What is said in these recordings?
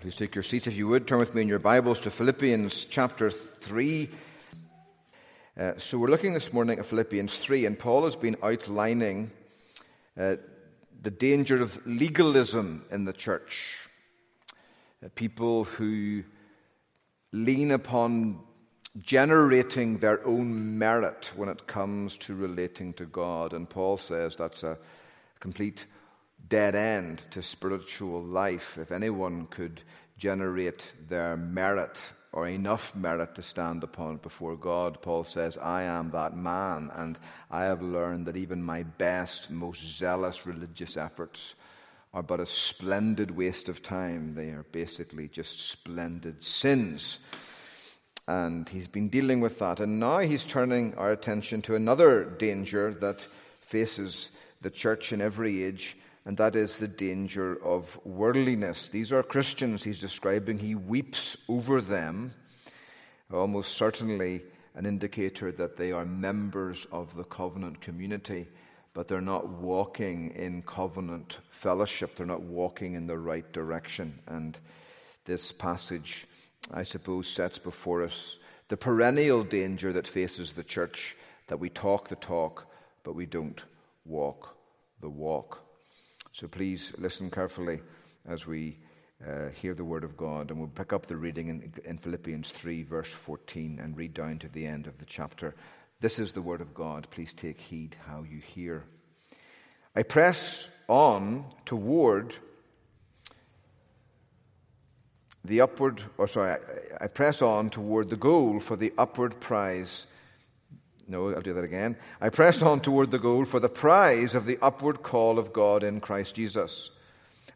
Please take your seats if you would. Turn with me in your Bibles to Philippians chapter 3. Uh, so, we're looking this morning at Philippians 3, and Paul has been outlining uh, the danger of legalism in the church. Uh, people who lean upon generating their own merit when it comes to relating to God. And Paul says that's a complete dead end to spiritual life. If anyone could generate their merit or enough merit to stand upon before God, Paul says, I am that man, and I have learned that even my best, most zealous religious efforts are but a splendid waste of time. They are basically just splendid sins. And he's been dealing with that. And now he's turning our attention to another danger that faces the church in every age, and that is the danger of worldliness. These are Christians he's describing. He weeps over them, almost certainly an indicator that they are members of the covenant community, but they're not walking in covenant fellowship. They're not walking in the right direction. And this passage, I suppose, sets before us the perennial danger that faces the church that we talk the talk, but we don't walk the walk. So please listen carefully as we uh, hear the word of God. And we'll pick up the reading in, in Philippians 3, verse 14, and read down to the end of the chapter. This is the word of God. Please take heed how you hear. I press on toward the upward, or sorry, I, I press on toward the goal for the upward prize no, I'll do that again. I press on toward the goal for the prize of the upward call of God in Christ Jesus.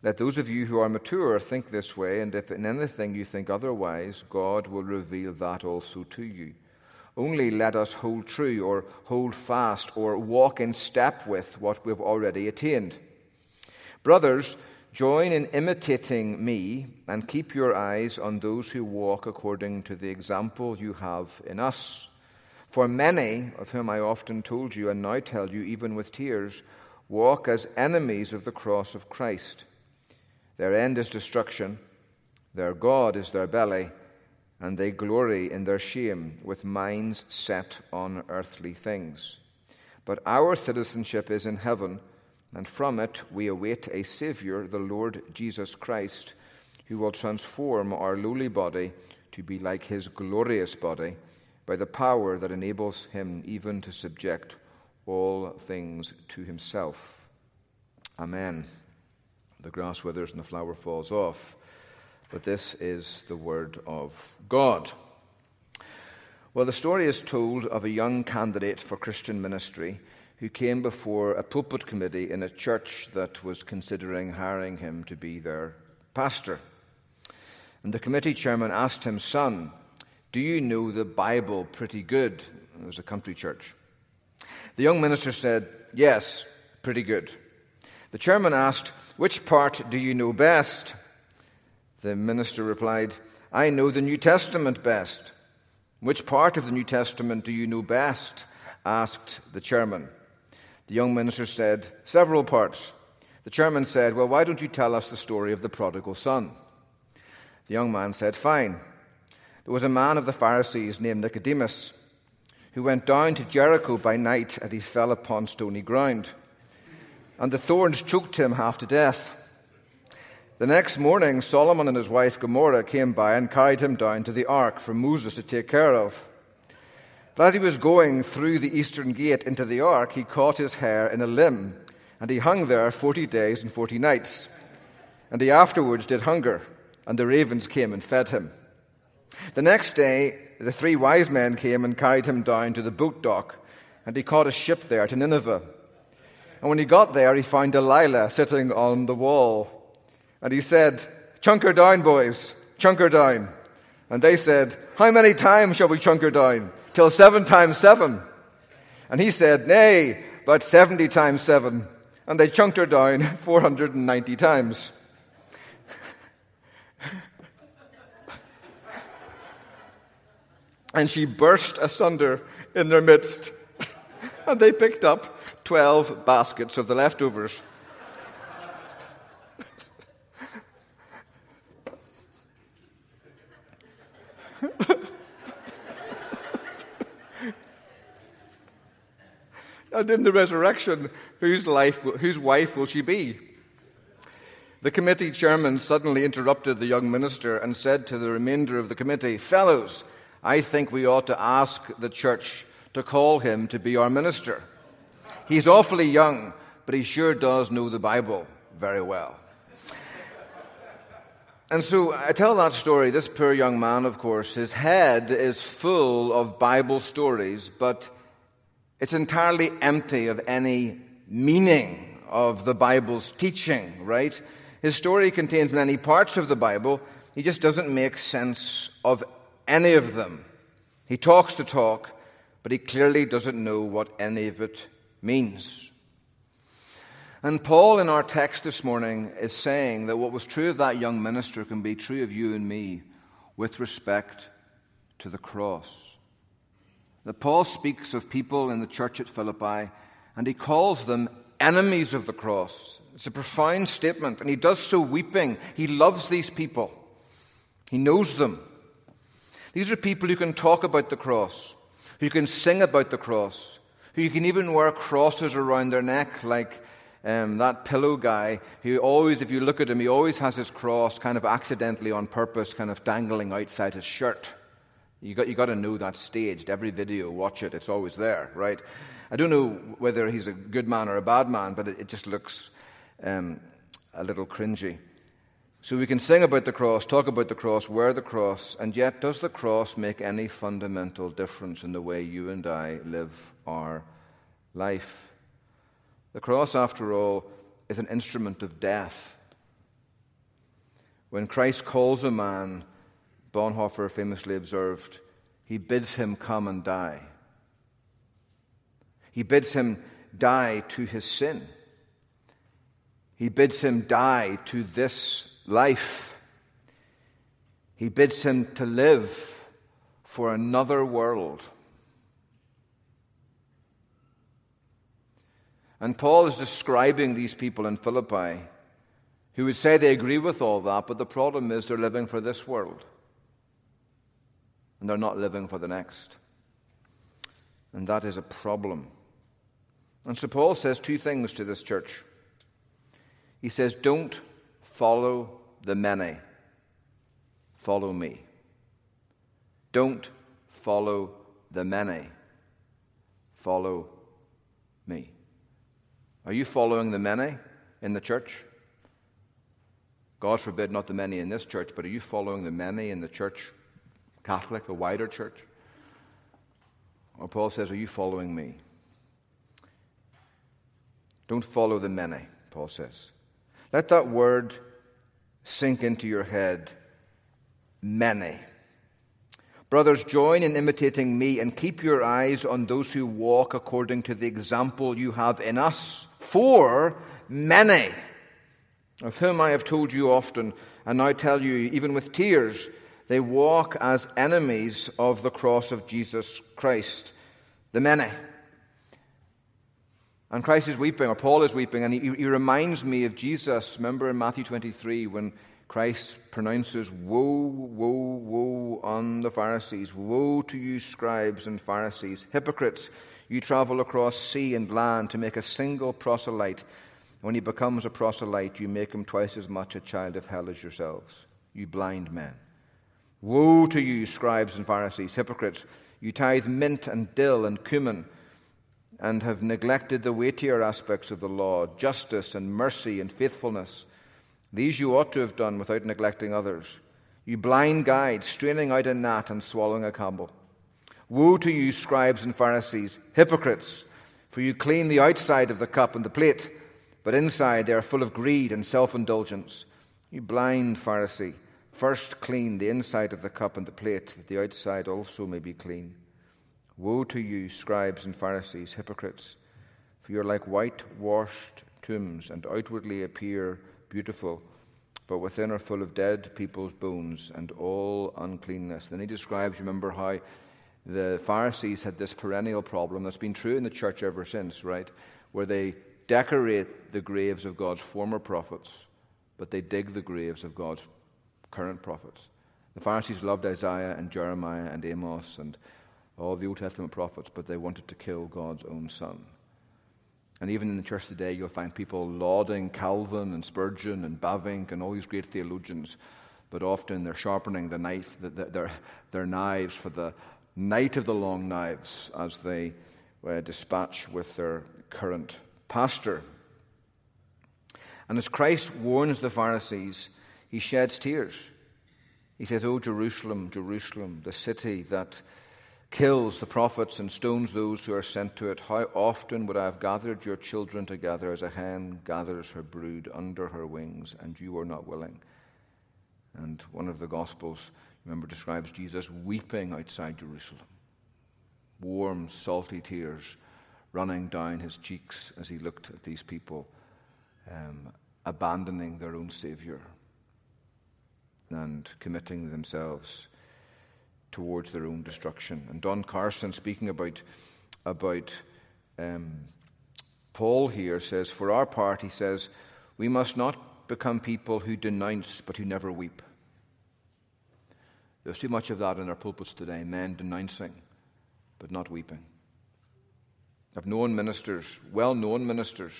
Let those of you who are mature think this way, and if in anything you think otherwise, God will reveal that also to you. Only let us hold true, or hold fast, or walk in step with what we've already attained. Brothers, join in imitating me, and keep your eyes on those who walk according to the example you have in us. For many, of whom I often told you and now tell you, even with tears, walk as enemies of the cross of Christ. Their end is destruction, their God is their belly, and they glory in their shame, with minds set on earthly things. But our citizenship is in heaven, and from it we await a Saviour, the Lord Jesus Christ, who will transform our lowly body to be like his glorious body by the power that enables him even to subject all things to himself. Amen. The grass withers and the flower falls off, but this is the word of God. Well, the story is told of a young candidate for Christian ministry who came before a pulpit committee in a church that was considering hiring him to be their pastor. And the committee chairman asked him, Son, do you know the Bible pretty good? It was a country church. The young minister said, Yes, pretty good. The chairman asked, Which part do you know best? The minister replied, I know the New Testament best. Which part of the New Testament do you know best? asked the chairman. The young minister said, Several parts. The chairman said, Well, why don't you tell us the story of the prodigal son? The young man said, Fine. There was a man of the Pharisees named Nicodemus who went down to Jericho by night and he fell upon stony ground. And the thorns choked him half to death. The next morning, Solomon and his wife Gomorrah came by and carried him down to the ark for Moses to take care of. But as he was going through the eastern gate into the ark, he caught his hair in a limb, and he hung there forty days and forty nights. And he afterwards did hunger, and the ravens came and fed him. The next day, the three wise men came and carried him down to the boat dock, and he caught a ship there to Nineveh. And when he got there, he found Delilah sitting on the wall. And he said, Chunk her down, boys, chunk her down. And they said, How many times shall we chunk her down? Till seven times seven. And he said, Nay, but seventy times seven. And they chunked her down 490 times. And she burst asunder in their midst. and they picked up 12 baskets of the leftovers. and in the resurrection, whose, life, whose wife will she be? The committee chairman suddenly interrupted the young minister and said to the remainder of the committee, Fellows, I think we ought to ask the church to call him to be our minister. He's awfully young, but he sure does know the Bible very well. And so I tell that story. This poor young man, of course, his head is full of Bible stories, but it's entirely empty of any meaning of the Bible's teaching, right? His story contains many parts of the Bible. He just doesn't make sense of any of them. He talks the talk, but he clearly doesn't know what any of it means. And Paul, in our text this morning, is saying that what was true of that young minister can be true of you and me with respect to the cross. That Paul speaks of people in the church at Philippi, and he calls them enemies of the cross. It's a profound statement, and he does so weeping. He loves these people, he knows them. These are people who can talk about the cross, who can sing about the cross, who you can even wear crosses around their neck, like um, that pillow guy who always, if you look at him, he always has his cross kind of accidentally on purpose, kind of dangling outside his shirt. You got, you got to know that staged. Every video, watch it, it's always there, right? I don't know whether he's a good man or a bad man, but it, it just looks um, a little cringy. So we can sing about the cross, talk about the cross, wear the cross, and yet does the cross make any fundamental difference in the way you and I live our life? The cross, after all, is an instrument of death. When Christ calls a man, Bonhoeffer famously observed, he bids him come and die. He bids him die to his sin. He bids him die to this life. He bids him to live for another world. And Paul is describing these people in Philippi who would say they agree with all that, but the problem is they're living for this world. And they're not living for the next. And that is a problem. And so Paul says two things to this church. He says, Don't follow the many, follow me. Don't follow the many, follow me. Are you following the many in the church? God forbid, not the many in this church, but are you following the many in the church, Catholic, the wider church? Or Paul says, Are you following me? Don't follow the many, Paul says. Let that word sink into your head. Many. Brothers, join in imitating me and keep your eyes on those who walk according to the example you have in us. For many, of whom I have told you often, and now tell you even with tears, they walk as enemies of the cross of Jesus Christ. The many. And Christ is weeping, or Paul is weeping, and he, he reminds me of Jesus. Remember in Matthew 23 when Christ pronounces, Woe, woe, woe on the Pharisees. Woe to you, scribes and Pharisees, hypocrites! You travel across sea and land to make a single proselyte. When he becomes a proselyte, you make him twice as much a child of hell as yourselves, you blind men. Woe to you, scribes and Pharisees, hypocrites! You tithe mint and dill and cumin and have neglected the weightier aspects of the law justice and mercy and faithfulness. These you ought to have done without neglecting others. You blind guides, straining out a gnat and swallowing a camel. Woe to you, scribes and Pharisees, hypocrites, for you clean the outside of the cup and the plate, but inside they are full of greed and self indulgence. You blind Pharisee, first clean the inside of the cup and the plate, that the outside also may be clean. Woe to you, scribes and Pharisees, hypocrites, for you are like whitewashed tombs, and outwardly appear beautiful, but within are full of dead people's bones and all uncleanness. Then he describes, remember how the Pharisees had this perennial problem that's been true in the church ever since, right? Where they decorate the graves of God's former prophets, but they dig the graves of God's current prophets. The Pharisees loved Isaiah and Jeremiah and Amos and all the Old Testament prophets, but they wanted to kill God's own son. And even in the church today, you'll find people lauding Calvin and Spurgeon and Bavinck and all these great theologians, but often they're sharpening the knife, their, their knives for the night of the long knives as they uh, dispatch with their current pastor. And as Christ warns the Pharisees, he sheds tears. He says, Oh, Jerusalem, Jerusalem, the city that kills the prophets and stones those who are sent to it, how often would I have gathered your children together as a hen gathers her brood under her wings, and you were not willing? And one of the Gospels, remember, describes Jesus weeping outside Jerusalem. Warm, salty tears running down his cheeks as he looked at these people um, abandoning their own Savior and committing themselves towards their own destruction. And Don Carson, speaking about, about um, Paul here, says, For our part, he says, we must not become people who denounce but who never weep. There's too much of that in our pulpits today men denouncing but not weeping. I've known ministers, well known ministers,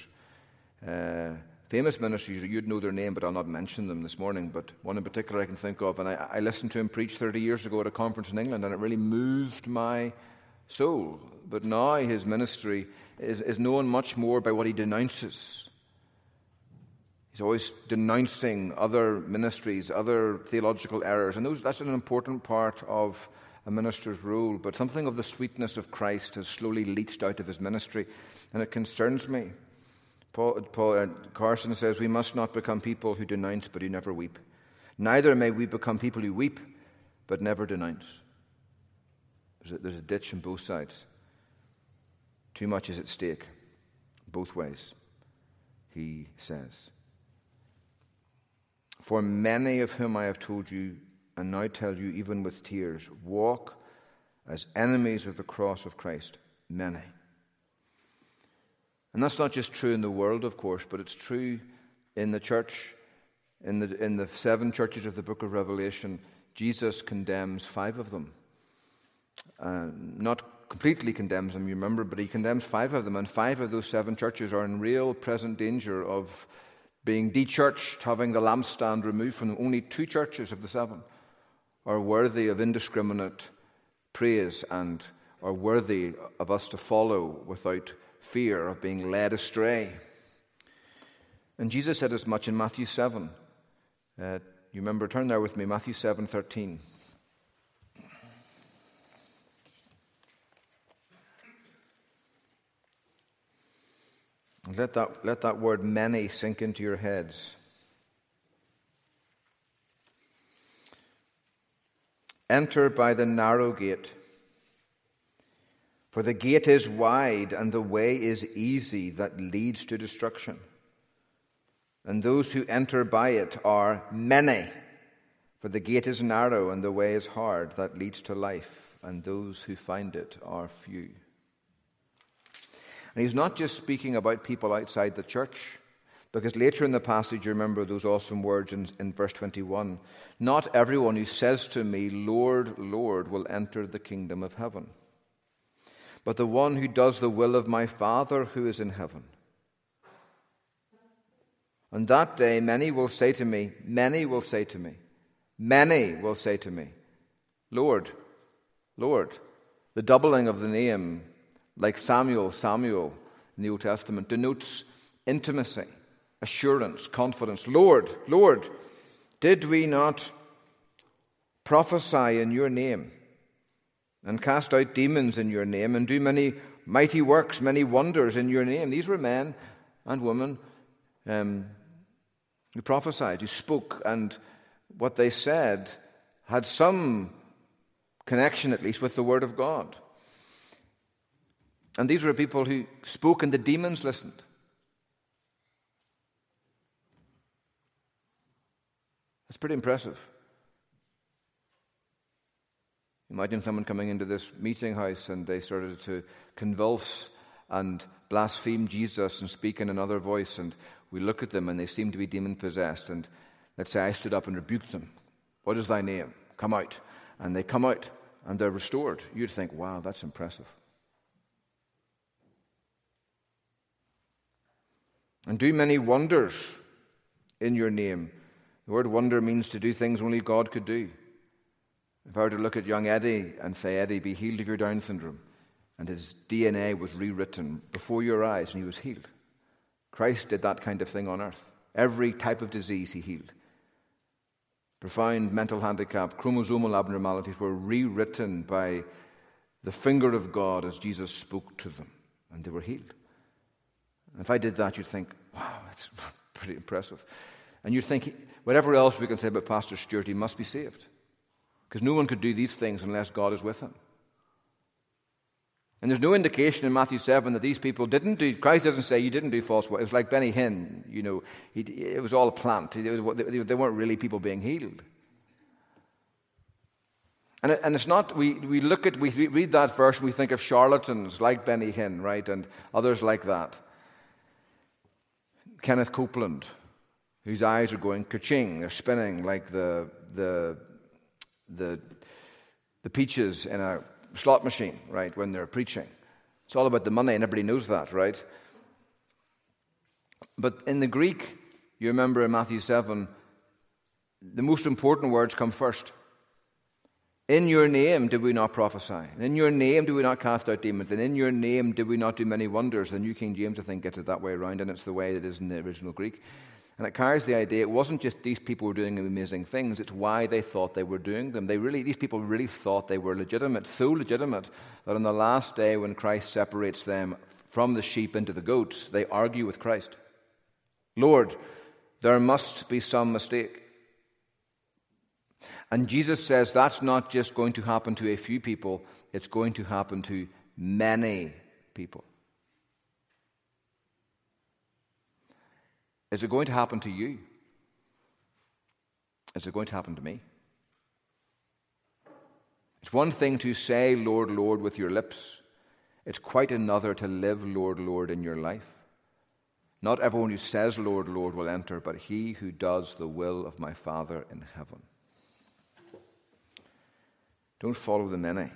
uh, famous ministers, you'd know their name, but I'll not mention them this morning. But one in particular I can think of, and I, I listened to him preach 30 years ago at a conference in England, and it really moved my soul. But now his ministry is, is known much more by what he denounces. He's always denouncing other ministries, other theological errors, and those, that's an important part of a minister's role. But something of the sweetness of Christ has slowly leached out of his ministry, and it concerns me. Paul, Paul uh, Carson says, We must not become people who denounce but who never weep. Neither may we become people who weep but never denounce. There's a, there's a ditch on both sides. Too much is at stake, both ways, he says. For many of whom I have told you, and now tell you even with tears, walk as enemies of the cross of Christ. Many. And that's not just true in the world, of course, but it's true in the church. In the, in the seven churches of the book of Revelation, Jesus condemns five of them. Uh, not completely condemns them, you remember, but he condemns five of them, and five of those seven churches are in real present danger of being de-churched, having the lampstand removed from them. Only two churches of the seven are worthy of indiscriminate praise and are worthy of us to follow without fear of being led astray. And Jesus said as much in Matthew 7. Uh, you remember, turn there with me, Matthew 7 13. Let that, let that word many sink into your heads. Enter by the narrow gate. For the gate is wide and the way is easy that leads to destruction. And those who enter by it are many. For the gate is narrow and the way is hard that leads to life, and those who find it are few. And he's not just speaking about people outside the church, because later in the passage, you remember those awesome words in, in verse 21 Not everyone who says to me, Lord, Lord, will enter the kingdom of heaven but the one who does the will of my Father who is in heaven. On that day, many will say to me, many will say to me, many will say to me, Lord, Lord. The doubling of the name, like Samuel, Samuel in the Old Testament, denotes intimacy, assurance, confidence. Lord, Lord, did we not prophesy in your name? And cast out demons in your name and do many mighty works, many wonders in your name. These were men and women um, who prophesied, who spoke, and what they said had some connection, at least, with the Word of God. And these were people who spoke, and the demons listened. That's pretty impressive. Imagine someone coming into this meeting house and they started to convulse and blaspheme Jesus and speak in another voice, and we look at them and they seem to be demon possessed. And let's say I stood up and rebuked them. What is thy name? come out. And they come out and they're restored. You'd think, wow, that's impressive. And do many wonders in your name. The word wonder means to do things only God could do. If I were to look at young Eddie and say, Eddie, be healed of your Down syndrome, and his DNA was rewritten before your eyes and he was healed. Christ did that kind of thing on earth. Every type of disease he healed. Profound mental handicap, chromosomal abnormalities were rewritten by the finger of God as Jesus spoke to them, and they were healed. And if I did that, you'd think, wow, that's pretty impressive. And you'd think, whatever else we can say about Pastor Stuart, he must be saved. Because no one could do these things unless God is with him. And there's no indication in Matthew 7 that these people didn't do, Christ doesn't say you didn't do false work. It was like Benny Hinn, you know, he, it was all a plant. Was, they weren't really people being healed. And, and it's not, we, we look at, we read that verse and we think of charlatans like Benny Hinn, right, and others like that. Kenneth Copeland, whose eyes are going ka-ching, they're spinning like the, the, the, the peaches in a slot machine, right, when they're preaching. It's all about the money, and everybody knows that, right? But in the Greek, you remember in Matthew 7, the most important words come first. In your name did we not prophesy. And in your name did we not cast out demons. And in your name did we not do many wonders. The New King James, I think, gets it that way around, and it's the way it is in the original Greek. And it carries the idea it wasn't just these people were doing amazing things, it's why they thought they were doing them. They really, these people really thought they were legitimate, so legitimate that on the last day when Christ separates them from the sheep into the goats, they argue with Christ. Lord, there must be some mistake. And Jesus says that's not just going to happen to a few people, it's going to happen to many people. Is it going to happen to you? Is it going to happen to me? It's one thing to say, Lord, Lord, with your lips. It's quite another to live, Lord, Lord, in your life. Not everyone who says, Lord, Lord, will enter, but he who does the will of my Father in heaven. Don't follow the many.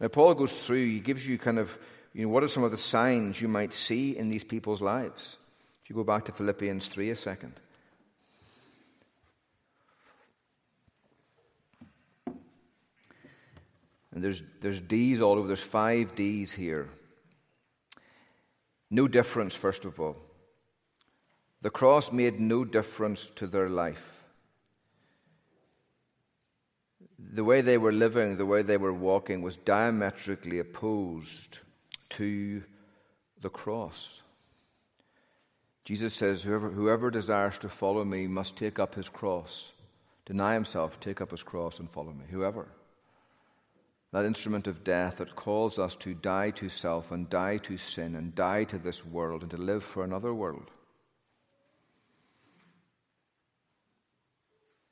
Now, Paul goes through, he gives you kind of, you know, what are some of the signs you might see in these people's lives? If you go back to Philippians 3 a second. And there's, there's D's all over. There's five D's here. No difference, first of all. The cross made no difference to their life. The way they were living, the way they were walking, was diametrically opposed to the cross. Jesus says, whoever, whoever desires to follow me must take up his cross, deny himself, take up his cross, and follow me. Whoever. That instrument of death that calls us to die to self and die to sin and die to this world and to live for another world.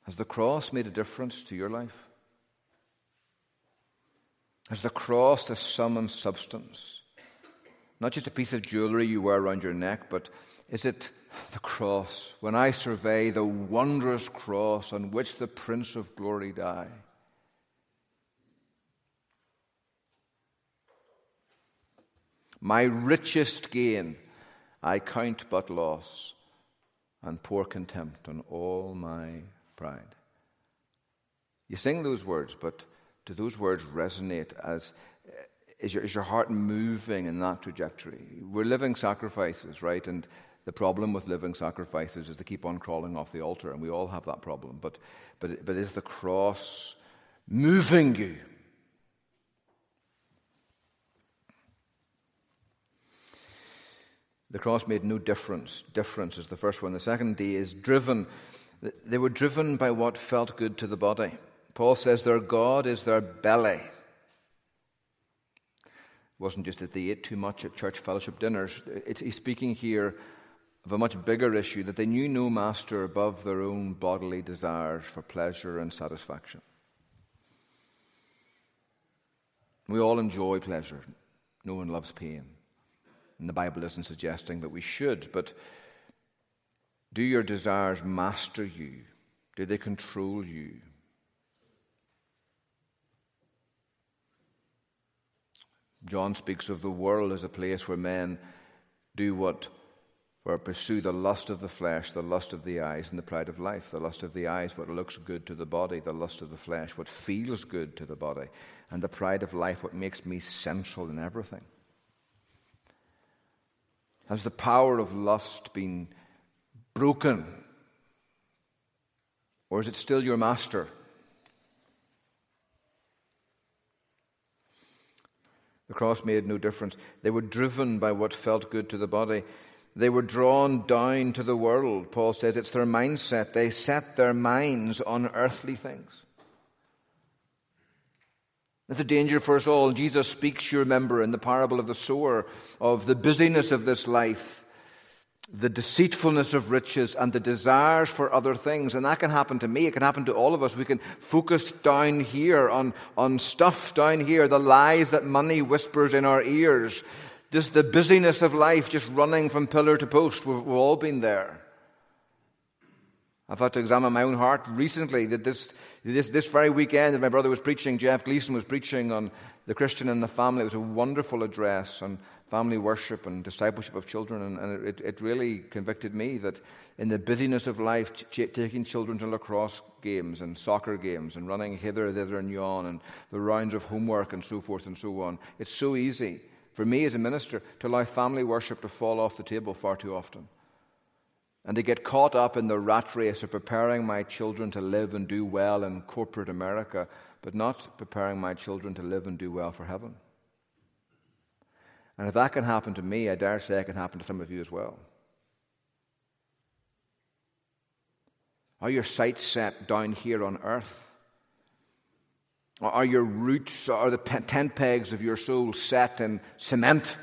Has the cross made a difference to your life? Has the cross a sum and substance? Not just a piece of jewelry you wear around your neck, but is it the cross? When I survey the wondrous cross on which the Prince of Glory died. My richest gain I count but loss, and pour contempt on all my pride. You sing those words, but do those words resonate as is your, is your heart moving in that trajectory? We're living sacrifices, right? And the problem with living sacrifices is they keep on crawling off the altar, and we all have that problem. But, but, but is the cross moving you? The cross made no difference. Difference is the first one. The second D is driven. They were driven by what felt good to the body. Paul says their God is their belly. It wasn't just that they ate too much at church fellowship dinners. It's, he's speaking here of a much bigger issue that they knew no master above their own bodily desires for pleasure and satisfaction. We all enjoy pleasure. No one loves pain. And the Bible isn't suggesting that we should, but do your desires master you? Do they control you? John speaks of the world as a place where men do what or pursue the lust of the flesh, the lust of the eyes, and the pride of life. The lust of the eyes, what looks good to the body, the lust of the flesh, what feels good to the body, and the pride of life, what makes me central in everything. Has the power of lust been broken? Or is it still your master? The cross made no difference. They were driven by what felt good to the body. They were drawn down to the world. Paul says it's their mindset. They set their minds on earthly things. That's a danger for us all. Jesus speaks, you remember, in the parable of the sower, of the busyness of this life, the deceitfulness of riches, and the desires for other things. And that can happen to me. It can happen to all of us. We can focus down here on, on stuff down here, the lies that money whispers in our ears, just the busyness of life, just running from pillar to post. We've, we've all been there. I've had to examine my own heart recently. That this, this, this very weekend, my brother was preaching, Jeff Gleason was preaching on the Christian and the family. It was a wonderful address on family worship and discipleship of children, and, and it, it, really convicted me that in the busyness of life, ch- taking children to lacrosse games and soccer games and running hither, thither, and yon, and the rounds of homework and so forth and so on, it's so easy for me as a minister to allow family worship to fall off the table far too often. And to get caught up in the rat race of preparing my children to live and do well in corporate America, but not preparing my children to live and do well for heaven. And if that can happen to me, I dare say it can happen to some of you as well. Are your sights set down here on earth? Are your roots, are the tent pegs of your soul set in cement?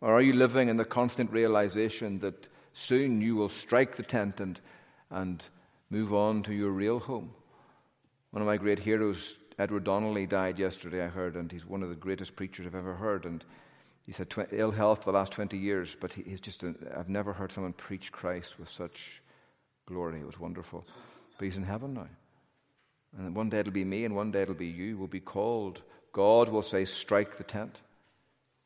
Or are you living in the constant realization that soon you will strike the tent and, and move on to your real home? One of my great heroes, Edward Donnelly, died yesterday, I heard, and he's one of the greatest preachers I've ever heard. And he's had tw- ill health for the last 20 years, but he, he's just, a, I've never heard someone preach Christ with such glory. It was wonderful. But he's in heaven now. And one day it'll be me, and one day it'll be you. We'll be called. God will say, strike the tent.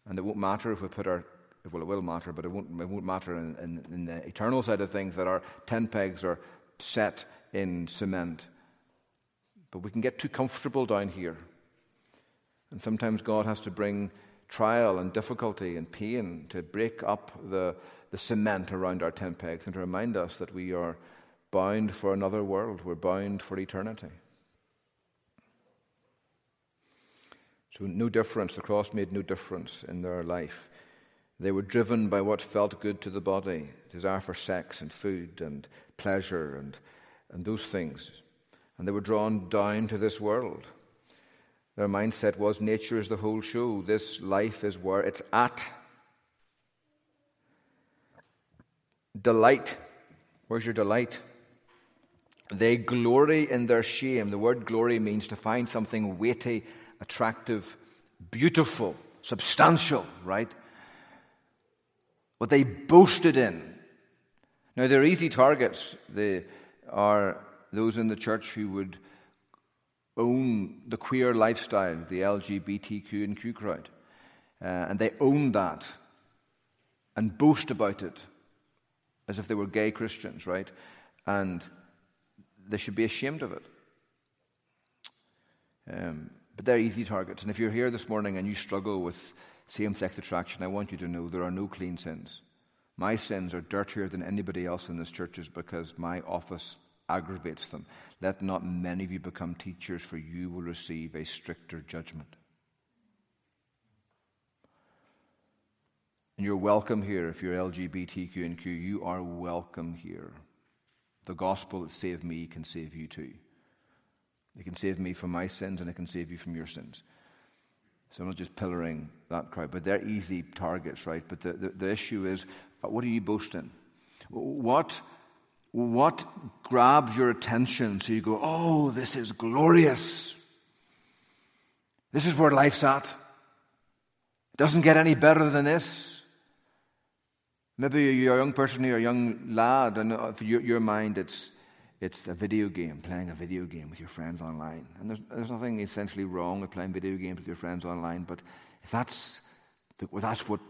And it won't matter if we put our, well, it will matter, but it won't, it won't matter in, in, in the eternal side of things that our tent pegs are set in cement. But we can get too comfortable down here. And sometimes God has to bring trial and difficulty and pain to break up the, the cement around our tent pegs and to remind us that we are bound for another world. We're bound for eternity. So, no difference. The cross made no difference in their life. They were driven by what felt good to the body desire for sex and food and pleasure and, and those things. And they were drawn down to this world. Their mindset was nature is the whole show. This life is where it's at. Delight. Where's your delight? They glory in their shame. The word glory means to find something weighty attractive, beautiful, substantial, right? What they boasted in. Now, they're easy targets. They are those in the church who would own the queer lifestyle, the LGBTQ and Q crowd. Uh, and they own that and boast about it as if they were gay Christians, right? And they should be ashamed of it. Um, but they're easy targets. And if you're here this morning and you struggle with same sex attraction, I want you to know there are no clean sins. My sins are dirtier than anybody else in this church is because my office aggravates them. Let not many of you become teachers, for you will receive a stricter judgment. And you're welcome here if you're LGBTQ and Q. You are welcome here. The gospel that saved me can save you too. It can save me from my sins and it can save you from your sins. So I'm not just pillaring that crowd, but they're easy targets, right? But the, the, the issue is uh, what are you boasting? What, what grabs your attention so you go, oh, this is glorious? This is where life's at. It doesn't get any better than this. Maybe you're a young person, you're a young lad, and for your, your mind, it's it's a video game, playing a video game with your friends online. And there's, there's nothing essentially wrong with playing video games with your friends online, but if that's, the, that's what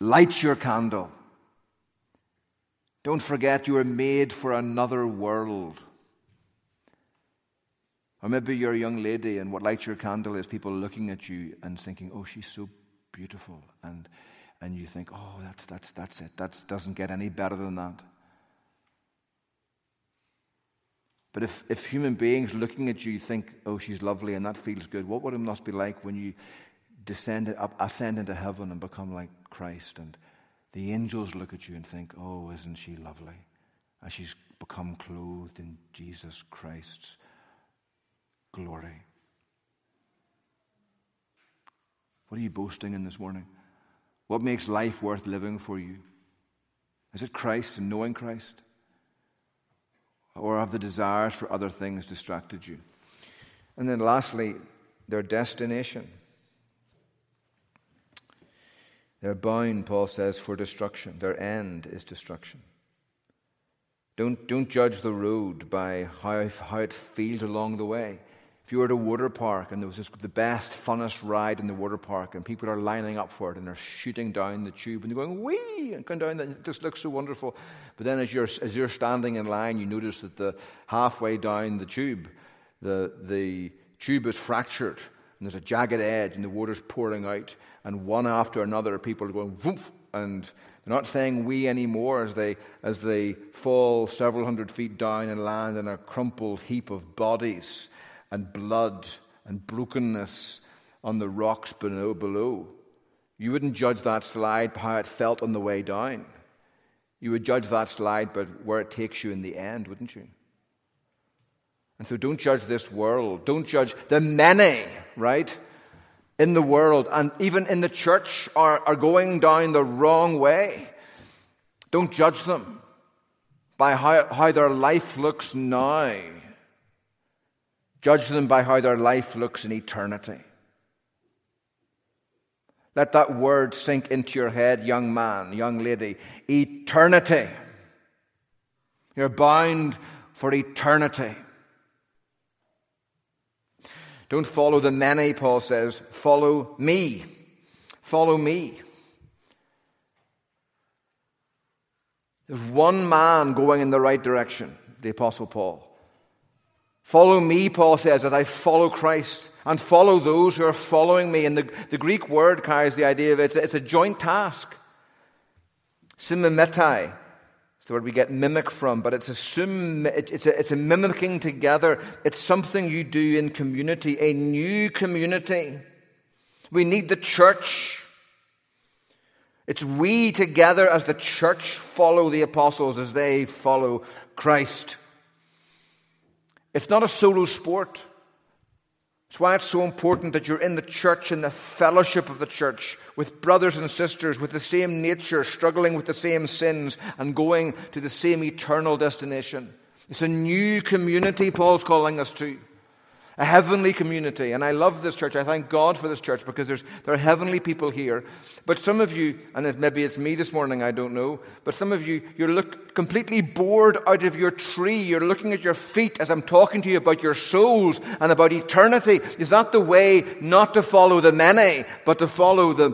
lights your candle, don't forget you are made for another world. Or maybe you're a young lady and what lights your candle is people looking at you and thinking, oh, she's so beautiful. And, and you think, oh, that's, that's, that's it. That doesn't get any better than that. But if, if human beings looking at you think, oh, she's lovely and that feels good, what would it must be like when you descend up, ascend into heaven and become like Christ and the angels look at you and think, oh, isn't she lovely? As she's become clothed in Jesus Christ's glory. What are you boasting in this morning? What makes life worth living for you? Is it Christ and knowing Christ? Or have the desires for other things distracted you? And then lastly, their destination. They're bound, Paul says, for destruction. Their end is destruction. Don't, don't judge the road by how, how it feels along the way. You were at a water park and there was the best, funnest ride in the water park, and people are lining up for it and they're shooting down the tube and they're going, wee, and going down, it just looks so wonderful. But then as you're, as you're standing in line, you notice that the halfway down the tube, the, the tube is fractured and there's a jagged edge and the water's pouring out and one after another, people are going woof, and they're not saying we anymore as they, as they fall several hundred feet down and land in a crumpled heap of bodies and blood and brokenness on the rocks below. below. You wouldn't judge that slide by how it felt on the way down. You would judge that slide by where it takes you in the end, wouldn't you? And so don't judge this world. Don't judge the many, right? in the world and even in the church are, are going down the wrong way. Don't judge them by how, how their life looks now. Judge them by how their life looks in eternity. Let that word sink into your head, young man, young lady. Eternity. You're bound for eternity. Don't follow the many, Paul says. Follow me. Follow me. There's one man going in the right direction, the Apostle Paul. Follow me, Paul says, as I follow Christ, and follow those who are following me. And the, the Greek word carries the idea of it's, it's a joint task. Simimetai the word we get mimic from, but it's a, it's, a, it's a mimicking together. It's something you do in community, a new community. We need the church. It's we together as the church follow the apostles as they follow Christ. It's not a solo sport. That's why it's so important that you're in the church, in the fellowship of the church, with brothers and sisters with the same nature, struggling with the same sins, and going to the same eternal destination. It's a new community Paul's calling us to a heavenly community. And I love this church. I thank God for this church because there's, there are heavenly people here. But some of you, and maybe it's me this morning, I don't know, but some of you, you're look, completely bored out of your tree. You're looking at your feet as I'm talking to you about your souls and about eternity. Is that the way not to follow the many, but to follow the,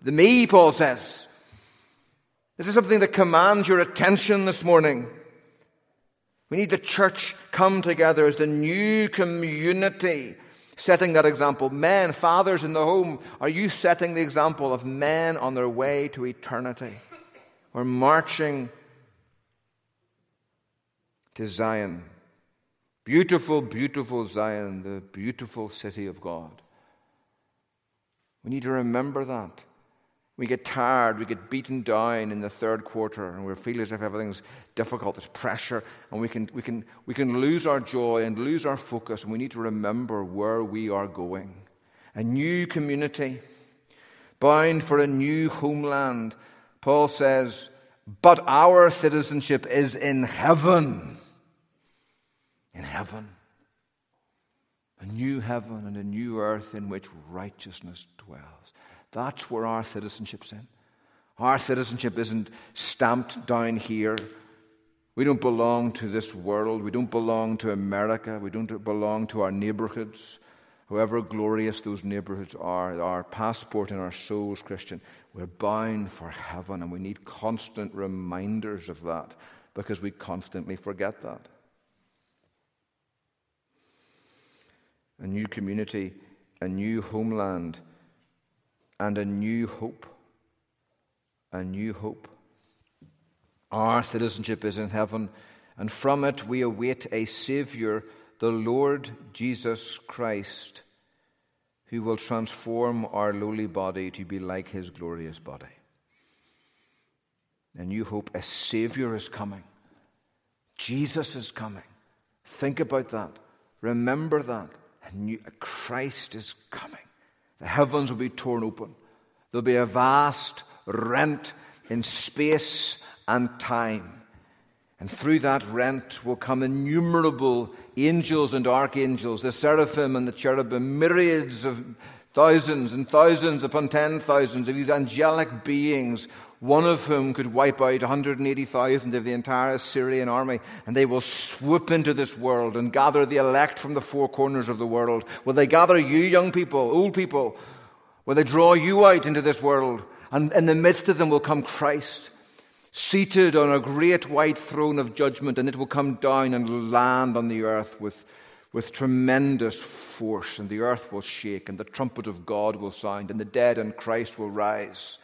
the me, Paul says? This is something that commands your attention this morning. We need the church come together as the new community, setting that example. Men, fathers in the home, are you setting the example of men on their way to eternity? We're marching to Zion. Beautiful, beautiful Zion, the beautiful city of God. We need to remember that. We get tired, we get beaten down in the third quarter, and we feel as if everything's difficult, there's pressure, and we can, we, can, we can lose our joy and lose our focus, and we need to remember where we are going. A new community, bound for a new homeland. Paul says, But our citizenship is in heaven. In heaven. A new heaven and a new earth in which righteousness dwells. That's where our citizenship's in. Our citizenship isn't stamped down here We don't belong to this world. We don't belong to America. We don't belong to our neighborhoods. However glorious those neighborhoods are, our passport and our souls, Christian, we're bound for heaven, and we need constant reminders of that because we constantly forget that. A new community, a new homeland, and a new hope. A new hope. Our citizenship is in heaven, and from it we await a Savior, the Lord Jesus Christ, who will transform our lowly body to be like his glorious body. A new hope, a Savior is coming. Jesus is coming. Think about that. Remember that. A new, Christ is coming. The heavens will be torn open. There'll be a vast rent in space and time. And through that rent will come innumerable angels and archangels, the seraphim and the cherubim, myriads of thousands and thousands upon ten thousands of these angelic beings, one of whom could wipe out 180,000 of the entire Syrian army, and they will swoop into this world and gather the elect from the four corners of the world. Will they gather you, young people, old people? Will they draw you out into this world? And in the midst of them will come Christ seated on a great white throne of judgment, and it will come down and land on the earth with, with tremendous force, and the earth will shake, and the trumpet of God will sound, and the dead in Christ will rise.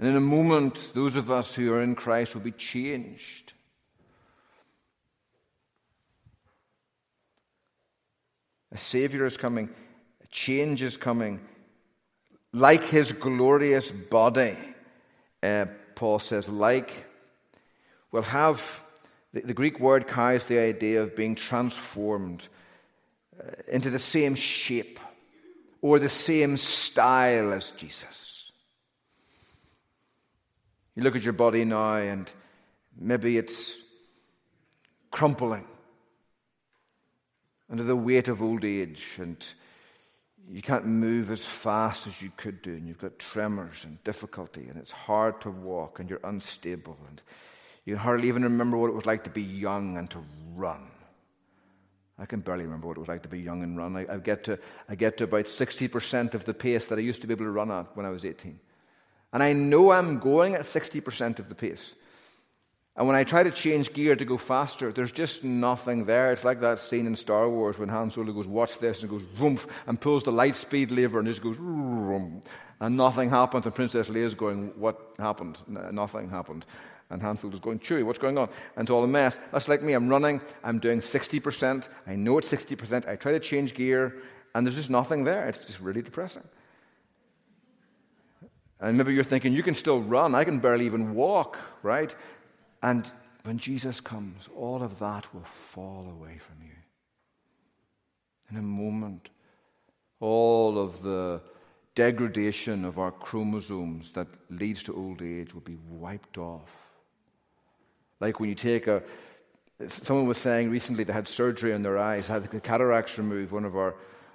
And in a moment, those of us who are in Christ will be changed. A Savior is coming, a change is coming, like His glorious body. Uh, Paul says, like, will have, the, the, Greek word carries the idea of being transformed uh, into the same shape or the same style as Jesus. You look at your body now, and maybe it's crumpling under the weight of old age and you can't move as fast as you could do, and you've got tremors and difficulty, and it's hard to walk, and you're unstable, and you hardly even remember what it was like to be young and to run. I can barely remember what it was like to be young and run. I, I, get, to, I get to about 60% of the pace that I used to be able to run at when I was 18. And I know I'm going at 60% of the pace. And when I try to change gear to go faster, there's just nothing there. It's like that scene in Star Wars when Han Solo goes, Watch this, and goes, Rumph, and pulls the light speed lever, and just goes, Rumph, and nothing happens. And Princess Leia's going, What happened? nothing happened. And Han Solo's going, Chewie, what's going on? And it's all a mess. That's like me. I'm running, I'm doing 60%. I know it's 60%. I try to change gear, and there's just nothing there. It's just really depressing. And maybe you're thinking, you can still run. I can barely even walk, right? And when Jesus comes, all of that will fall away from you. In a moment, all of the degradation of our chromosomes that leads to old age will be wiped off. Like when you take a, someone was saying recently they had surgery on their eyes, had the cataracts removed, one of our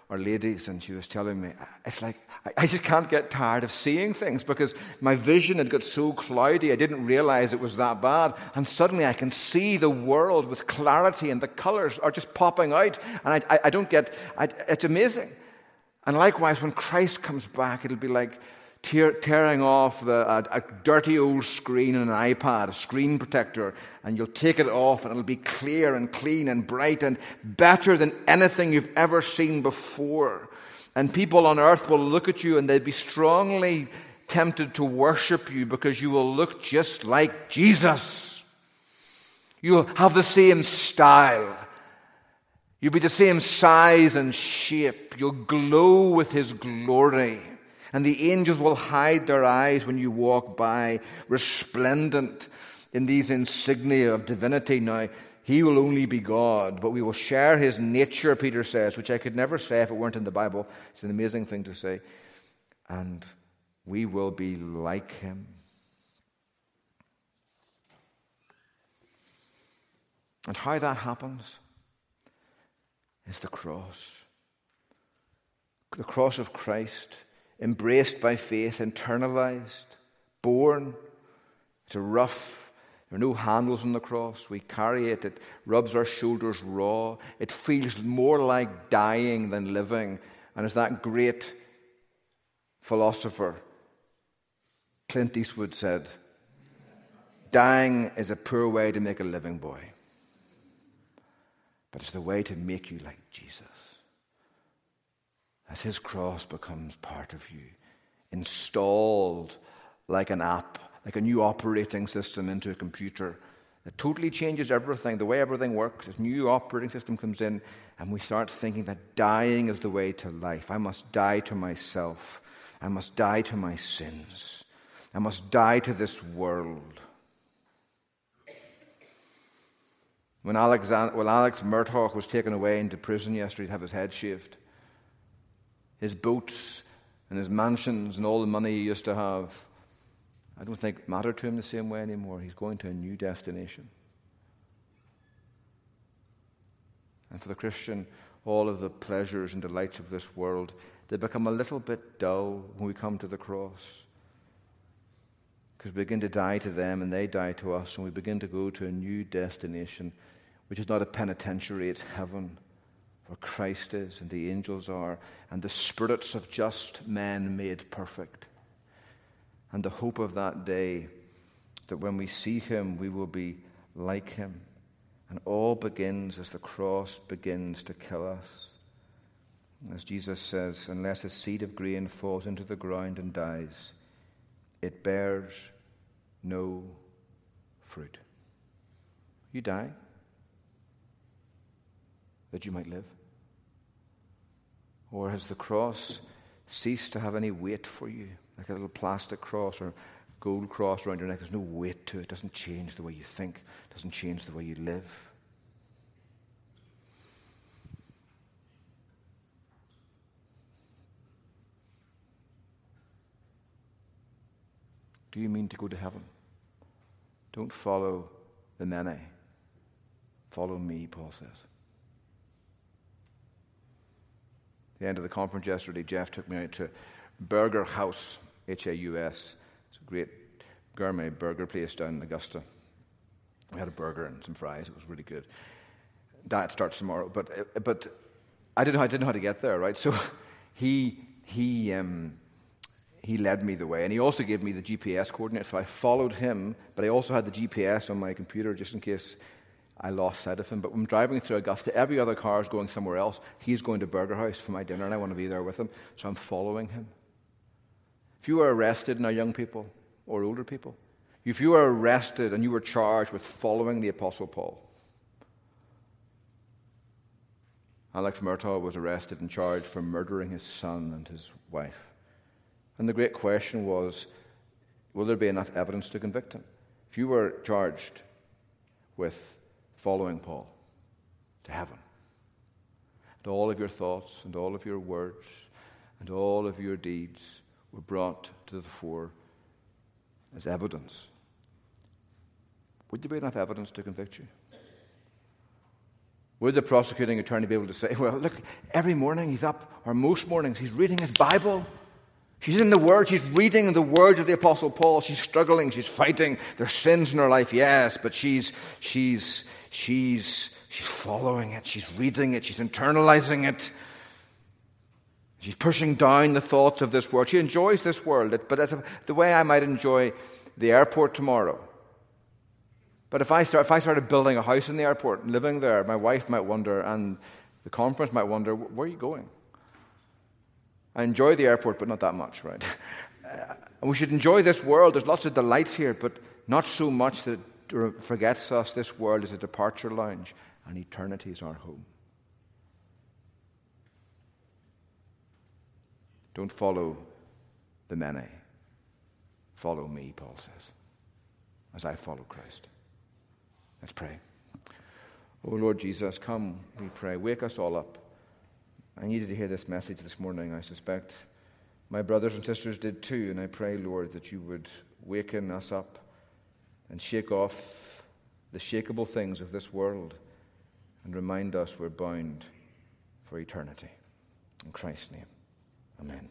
our ladies, and she was telling me, it's like, I just can't get tired of seeing things because my vision had got so cloudy, I didn't realize it was that bad. And suddenly I can see the world with clarity, and the colors are just popping out, and I, I, I don't get, I, it's amazing. And likewise, when Christ comes back, it'll be like, tear, tearing off the, a, a, dirty old screen on an iPad, a screen protector, and you'll take it off and it'll be clear and clean and bright and better than anything you've ever seen before. And people on earth will look at you and they'll be strongly tempted to worship you because you will look just like Jesus. You'll have the same style. You'll be the same size and shape. You'll glow with His glory and the angels will hide their eyes when you walk by, resplendent in these insignia of divinity. Now, he will only be God, but we will share his nature, Peter says, which I could never say if it weren't in the Bible. It's an amazing thing to say. And we will be like him. And how that happens is the cross. The cross of Christ embraced by faith, internalized, born. It's a rough, There are no handles on the cross. We carry it. It rubs our shoulders raw. It feels more like dying than living. And as that great philosopher Clint Eastwood said, dying is a poor way to make a living boy, but it's the way to make you like Jesus. As his cross becomes part of you, installed like an app like a new operating system into a computer. It totally changes everything, the way everything works. This new operating system comes in, and we start thinking that dying is the way to life. I must die to myself. I must die to my sins. I must die to this world. When Alex, well, Alex Murdaugh was taken away into prison yesterday to have his head shaved, his boats and his mansions and all the money he used to have I don't think matter to him the same way anymore. He's going to a new destination. And for the Christian, all of the pleasures and delights of this world, they become a little bit dull when we come to the cross. Because we begin to die to them and they die to us, and we begin to go to a new destination, which is not a penitentiary, it's heaven, where Christ is and the angels are, and the spirits of just men made perfect and the hope of that day that when we see him, we will be like him. And all begins as the cross begins to kill us. As Jesus says, unless a seed of grain falls into the ground and dies, it bears no fruit. You die that you might live? Or has the cross ceased to have any weight for you? like a little plastic cross or gold cross around your neck. There's no weight to it. It doesn't change the way you think, it doesn't change the way you live. Do you mean to go to heaven? Don't follow the many. Follow me, Paul says. At the end of the conference yesterday, Jeff took me out to Burger Haus, H A U S. It's a great gourmet burger place down in Augusta. We had a burger and some fries. It was really good. Diet starts tomorrow, but but I didn't know I didn't know how to get there, right? So he he um, he led me the way, and he also gave me the GPS coordinates. So I followed him, but I also had the GPS on my computer just in case I lost sight of him. But when driving through Augusta, every other car is going somewhere else. He's going to Burger Haus for my dinner, and I want to be there with him, so I'm following him. If you were arrested now, young people or older people, if you were arrested and you were charged with following the Apostle Paul, Alex Murdaugh was arrested and charged for murdering his son and his wife. And the great question was will there be enough evidence to convict him? If you were charged with following Paul to heaven, and all of your thoughts and all of your words and all of your deeds were brought to the fore as evidence. Would there be enough evidence to convict you? Would the prosecuting attorney be able to say, well, look, every morning he's up, or most mornings, he's reading his Bible. She's in the Word. She's reading the words of the Apostle Paul. She's struggling. She's fighting. There's sins in her life, yes, but she's, she's, she's, she's following it. She's reading it. She's internalizing it. She's pushing down the thoughts of this world. She enjoys this world, but as a, the way I might enjoy the airport tomorrow. But if I, start, if I started building a house in the airport and living there, my wife might wonder, and the conference might wonder, where are you going? I enjoy the airport, but not that much, right? and we should enjoy this world. There's lots of delights here, but not so much that it forgets us this world is a departure lounge and eternity is our home. Don't follow the many. Follow me, Paul says, as I follow Christ. Let's pray. Oh Lord Jesus, come, we pray. Wake us all up. I needed to hear this message this morning, I suspect. My brothers and sisters did too, and I pray, Lord, that you would waken us up and shake off the shakable things of this world and remind us we're bound for eternity. In Christ's name. Amen.